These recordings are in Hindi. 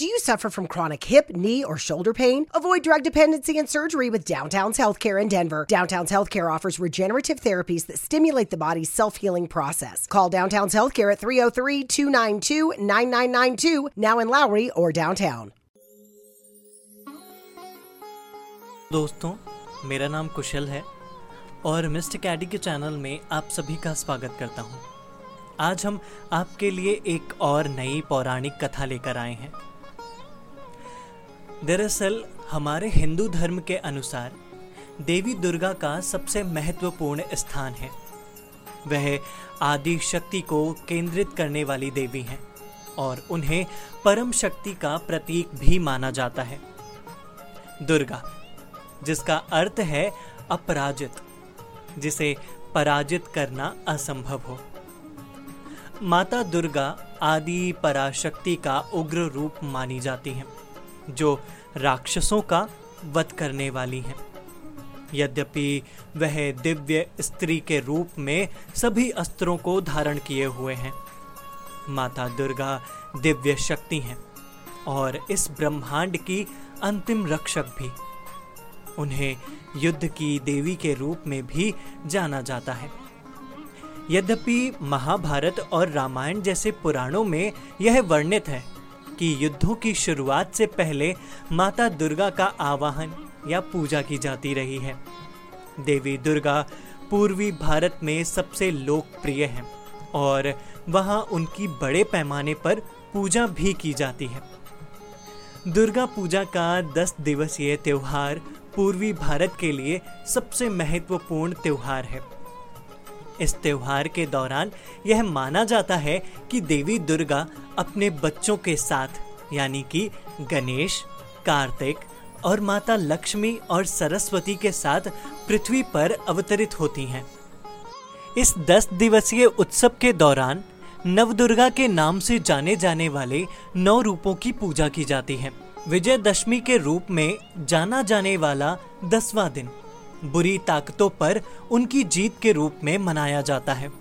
Do you suffer from chronic hip, knee, or shoulder pain? Avoid drug dependency and surgery with Downtown's Healthcare in Denver. Downtown's Healthcare offers regenerative therapies that stimulate the body's self healing process. Call Downtown's Healthcare at 303 292 9992, now in Lowry or downtown. दोस्तों मेरा नाम कुशल है और मिस्टर कैडी के चैनल में आप सभी का स्वागत करता हूं। आज हम आपके लिए एक और नई पौराणिक कथा लेकर आए हैं दरअसल, हमारे हिंदू धर्म के अनुसार, देवी दुर्गा का सबसे महत्वपूर्ण स्थान है। वह आदि शक्ति को केंद्रित करने वाली देवी हैं और उन्हें परम शक्ति का प्रतीक भी माना जाता है। दुर्गा, जिसका अर्थ है अपराजित, जिसे पराजित करना असंभव हो। माता दुर्गा आदि पराशक्ति का उग्र रूप मानी जाती हैं। जो राक्षसों का वध करने वाली हैं। यद्यपि वह दिव्य स्त्री के रूप में सभी अस्त्रों को धारण किए हुए हैं, माता दुर्गा दिव्य शक्ति हैं और इस ब्रह्मांड की अंतिम रक्षक भी। उन्हें युद्ध की देवी के रूप में भी जाना जाता है। यद्यपि महाभारत और रामायण जैसे पुराणों में यह वर्णित है कि युद्धों की शुरुआत से पहले माता दुर्गा का आवाहन या पूजा की जाती रही है। देवी दुर्गा पूर्वी भारत में सबसे लोकप्रिय है और वहाँ उनकी बड़े पैमाने पर पूजा भी की जाती है। दुर्गा पूजा का दस दिवसीय त्योहार पूर्वी भारत के लिए सबसे महत्वपूर्ण त्योहार है। इस त्योहार के दौरान यह माना जाता है कि देवी दुर्गा अपने बच्चों के साथ, यानी कि गणेश, कार्तिक और माता लक्ष्मी और सरस्वती के साथ पृथ्वी पर अवतरित होती हैं। इस दस दिवसीय उत्सव के दौरान नवदुर्गा के नाम से जाने जाने वाले नौ रूपों की पूजा की जाती है। विजयदशमी के रूप में जाना जाने वाला दसवां दिन। बुरी ताकतों पर उनकी जीत के रूप में मनाया जाता है।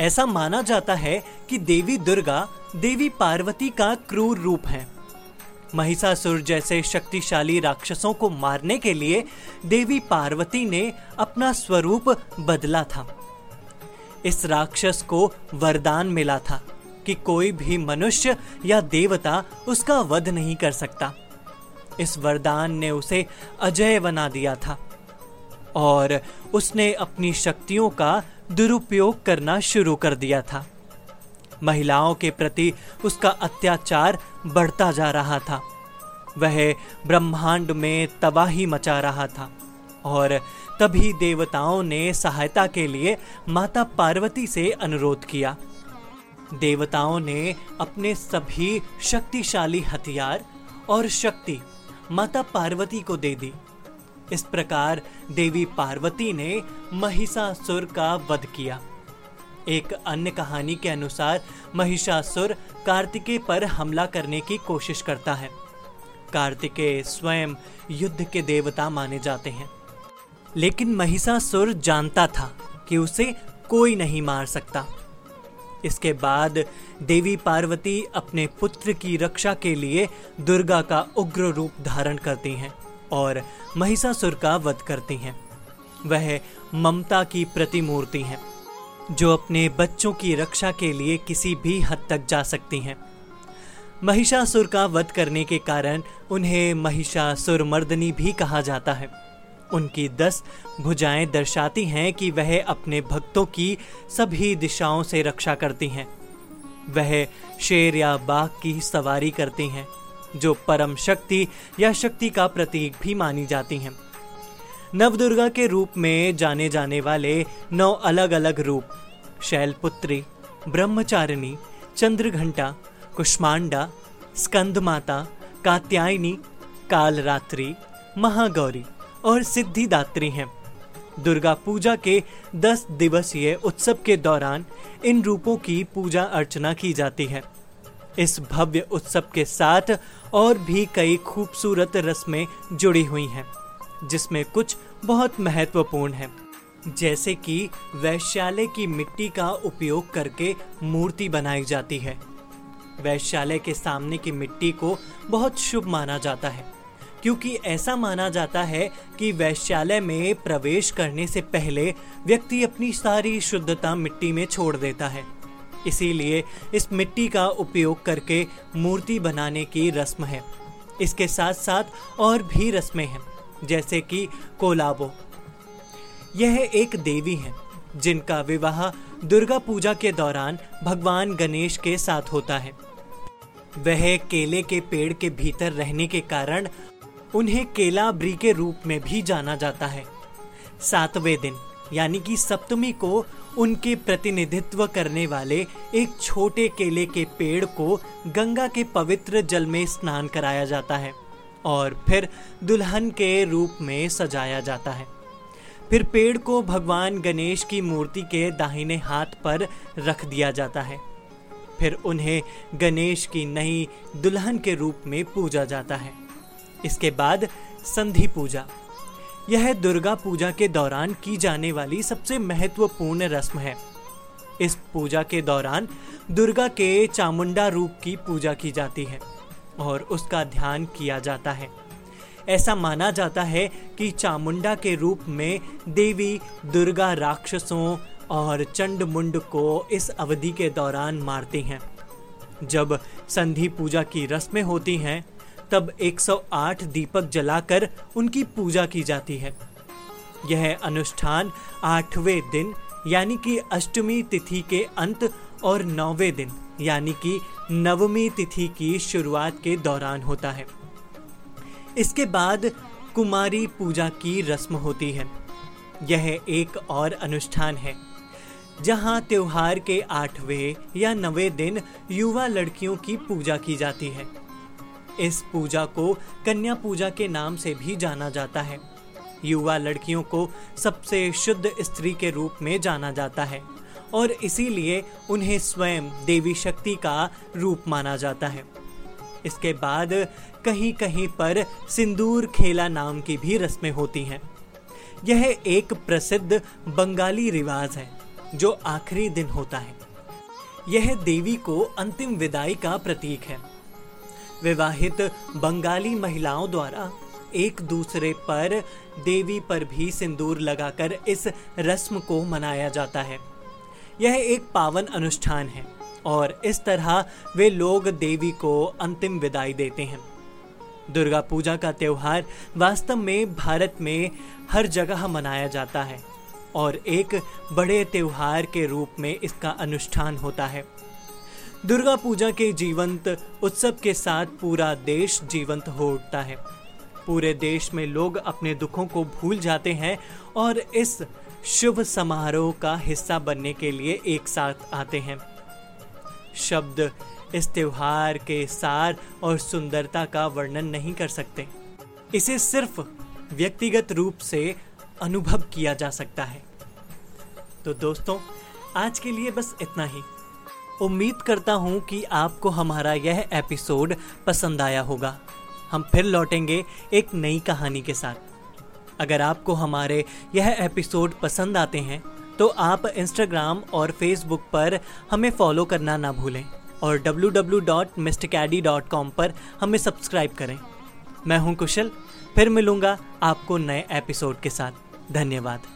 ऐसा माना जाता है कि देवी दुर्गा, देवी पार्वती का क्रूर रूप है। महिषासुर जैसे शक्तिशाली राक्षसों को मारने के लिए देवी पार्वती ने अपना स्वरूप बदला था। इस राक्षस को वरदान मिला था कि कोई भी मनुष्य या देवता उसका वध नहीं कर सकता। इस वरदान ने उसे अजय बना दिया था। और उसने अपनी शक्तियों का दुरुपयोग करना शुरू कर दिया था। महिलाओं के प्रति उसका अत्याचार बढ़ता जा रहा था। वह ब्रह्मांड में तबाही मचा रहा था और तभी देवताओं ने सहायता के लिए माता पार्वती से अनुरोध किया। देवताओं ने अपने सभी शक्तिशाली हथियार और शक्ति माता पार्वती को दे दी। इस प्रकार देवी पार्वती ने महिषासुर का वध किया। एक अन्य कहानी के अनुसार महिषासुर कार्तिकेय पर हमला करने की कोशिश करता है। कार्तिकेय स्वयं युद्ध के देवता माने जाते हैं। लेकिन महिषासुर जानता था कि उसे कोई नहीं मार सकता। इसके बाद देवी पार्वती अपने पुत्र की रक्षा के लिए दुर्गा का उग्र रूप धारण करती हैं। और महिषासुर का वध करती हैं। वह ममता की प्रतिमूर्ति हैं, जो अपने बच्चों की रक्षा के लिए किसी भी हद तक जा सकती हैं। महिषासुर का वध करने के कारण उन्हें महिषासुर मर्दनी भी कहा जाता है। उनकी दस भुजाएँ दर्शाती हैं कि वह अपने भक्तों की सभी दिशाओं से रक्षा करती हैं। वह शेर या बाघ की सवारी करती हैं। जो परम शक्ति या शक्ति का प्रतीक भी मानी जाती हैं। नवदुर्गा के रूप में जाने जाने वाले नौ अलग अलग रूप, शैलपुत्री, ब्रह्मचारिणी, चंद्रघंटा, कुष्मांडा स्कंद माता कात्यायनी, कालरात्रि, महागौरी और सिद्धिदात्री हैं। दुर्गा पूजा के दस दिवसीय उत्सव के दौरान इन रूपों की पूजा अर्चना की जाती है। इस भव्य उत्सव के साथ और भी कई खूबसूरत रस्में जुड़ी हुई हैं, जिसमें कुछ बहुत महत्वपूर्ण हैं। जैसे कि वैश्यालय की मिट्टी का उपयोग करके मूर्ति बनाई जाती है। वैश्यालय के सामने की मिट्टी को बहुत शुभ माना जाता है, क्योंकि ऐसा माना जाता है कि वैश्यालय में प्रवेश करने से पहले व्यक्ति अपनी सारी शुद्धता मिट्टी में छोड़ देता है। इसीलिए इस मिट्टी का उपयोग करके मूर्ति बनाने की रस्म है। इसके साथ साथ और भी रस्में हैं, जैसे कि कोलाबो। यह एक देवी है, जिनका विवाह दुर्गा पूजा के दौरान भगवान गणेश के साथ होता है। वह केले के पेड़ के भीतर रहने के कारण उन्हें केलाब्री के रूप में भी जाना जाता है। सातवें दिन, यानी कि सप्तमी को उनके प्रतिनिधित्व करने वाले एक छोटे केले के पेड़ को गंगा के पवित्र जल में स्नान कराया जाता है और फिर दुल्हन के रूप में सजाया जाता है। फिर पेड़ को भगवान गणेश की मूर्ति के दाहिने हाथ पर रख दिया जाता है। फिर उन्हें गणेश की नई दुल्हन के रूप में पूजा जाता है। इसके बाद संधि पूजा। यह दुर्गा पूजा के दौरान की जाने वाली सबसे महत्वपूर्ण रस्म है। इस पूजा के दौरान दुर्गा के चामुंडा रूप की पूजा की जाती है और उसका ध्यान किया जाता है। ऐसा माना जाता है कि चामुंडा के रूप में देवी दुर्गा राक्षसों और चंड मुंड को इस अवधि के दौरान मारती हैं। जब संधि पूजा की रस्में होती हैं तब 108 दीपक जलाकर उनकी पूजा की जाती है। यह अनुष्ठान आठवें दिन, यानी कि अष्टमी तिथि के अंत और नौवें दिन, यानी कि नवमी तिथि की शुरुआत के दौरान होता है। इसके बाद कुमारी पूजा की रस्म होती है। यह एक और अनुष्ठान है, जहाँ त्योहार के आठवें या नवे दिन युवा लड़कियों की पूजा की जाती है। इस पूजा को कन्या पूजा के नाम से भी जाना जाता है। युवा लड़कियों को सबसे शुद्ध स्त्री के रूप में जाना जाता है और इसीलिए उन्हें स्वयं देवी शक्ति का रूप माना जाता है। इसके बाद कहीं कहीं पर सिंदूर खेला नाम की भी रस्में होती हैं। यह एक प्रसिद्ध बंगाली रिवाज है, जो आखिरी दिन होता है। यह देवी को अंतिम विदाई का प्रतीक है। विवाहित बंगाली महिलाओं द्वारा एक दूसरे पर देवी पर भी सिंदूर लगाकर इस रस्म को मनाया जाता है। यह एक पावन अनुष्ठान है और इस तरह वे लोग देवी को अंतिम विदाई देते हैं। दुर्गा पूजा का त्यौहार वास्तव में भारत में हर जगह मनाया जाता है और एक बड़े त्यौहार के रूप में इसका अनुष्ठान होता है। दुर्गा पूजा के जीवंत उत्सव के साथ पूरा देश जीवंत हो उठता है। पूरे देश में लोग अपने दुखों को भूल जाते हैं और इस शुभ समारोह का हिस्सा बनने के लिए एक साथ आते हैं। शब्द इस त्योहार के सार और सुंदरता का वर्णन नहीं कर सकते। इसे सिर्फ़ व्यक्तिगत रूप से अनुभव किया जा सकता है। तो दोस्तों, आज के लिए बस इतना ही। उम्मीद करता हूँ कि आपको हमारा यह एपिसोड पसंद आया होगा। हम फिर लौटेंगे एक नई कहानी के साथ। अगर आपको हमारे यह एपिसोड पसंद आते हैं तो आप इंस्टाग्राम और फेसबुक पर हमें फॉलो करना ना भूलें और www.mrcaddy.com पर हमें सब्सक्राइब करें। मैं हूँ कुशल, फिर मिलूँगा आपको नए एपिसोड के साथ। धन्यवाद।